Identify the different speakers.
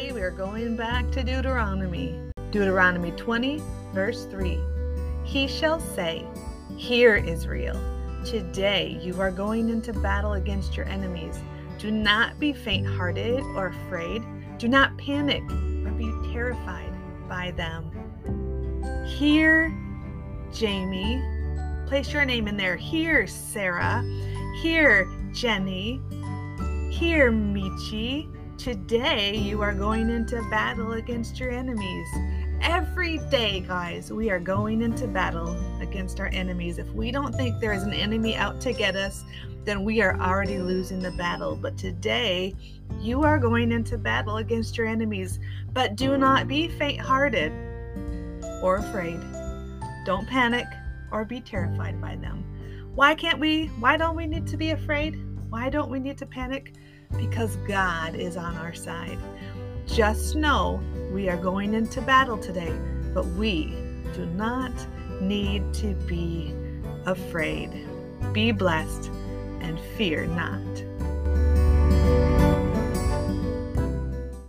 Speaker 1: Today we are going back to Deuteronomy. Deuteronomy 20, verse 3. He shall say, Hear, Israel, today you are going into battle against your enemies. Do not be faint hearted or afraid. Do not panic or be terrified by them. Hear, Jamie. Place your name in there. Hear, Sarah. Hear, Jenny. Hear, Michi. Today you are going into battle against your enemies. Every day, guys, we are going into battle against our enemies. If we don't think there is an enemy out to get us, then we are already losing the battle. But today, you are going into battle against your enemies. But do not be faint hearted or afraid. Don't panic or be terrified by them. Why can't we? Why don't we need to be afraid? Why don't we need to panic? because God is on our side. Just know we are going into battle today, but we do not need to be afraid. Be blessed and fear not.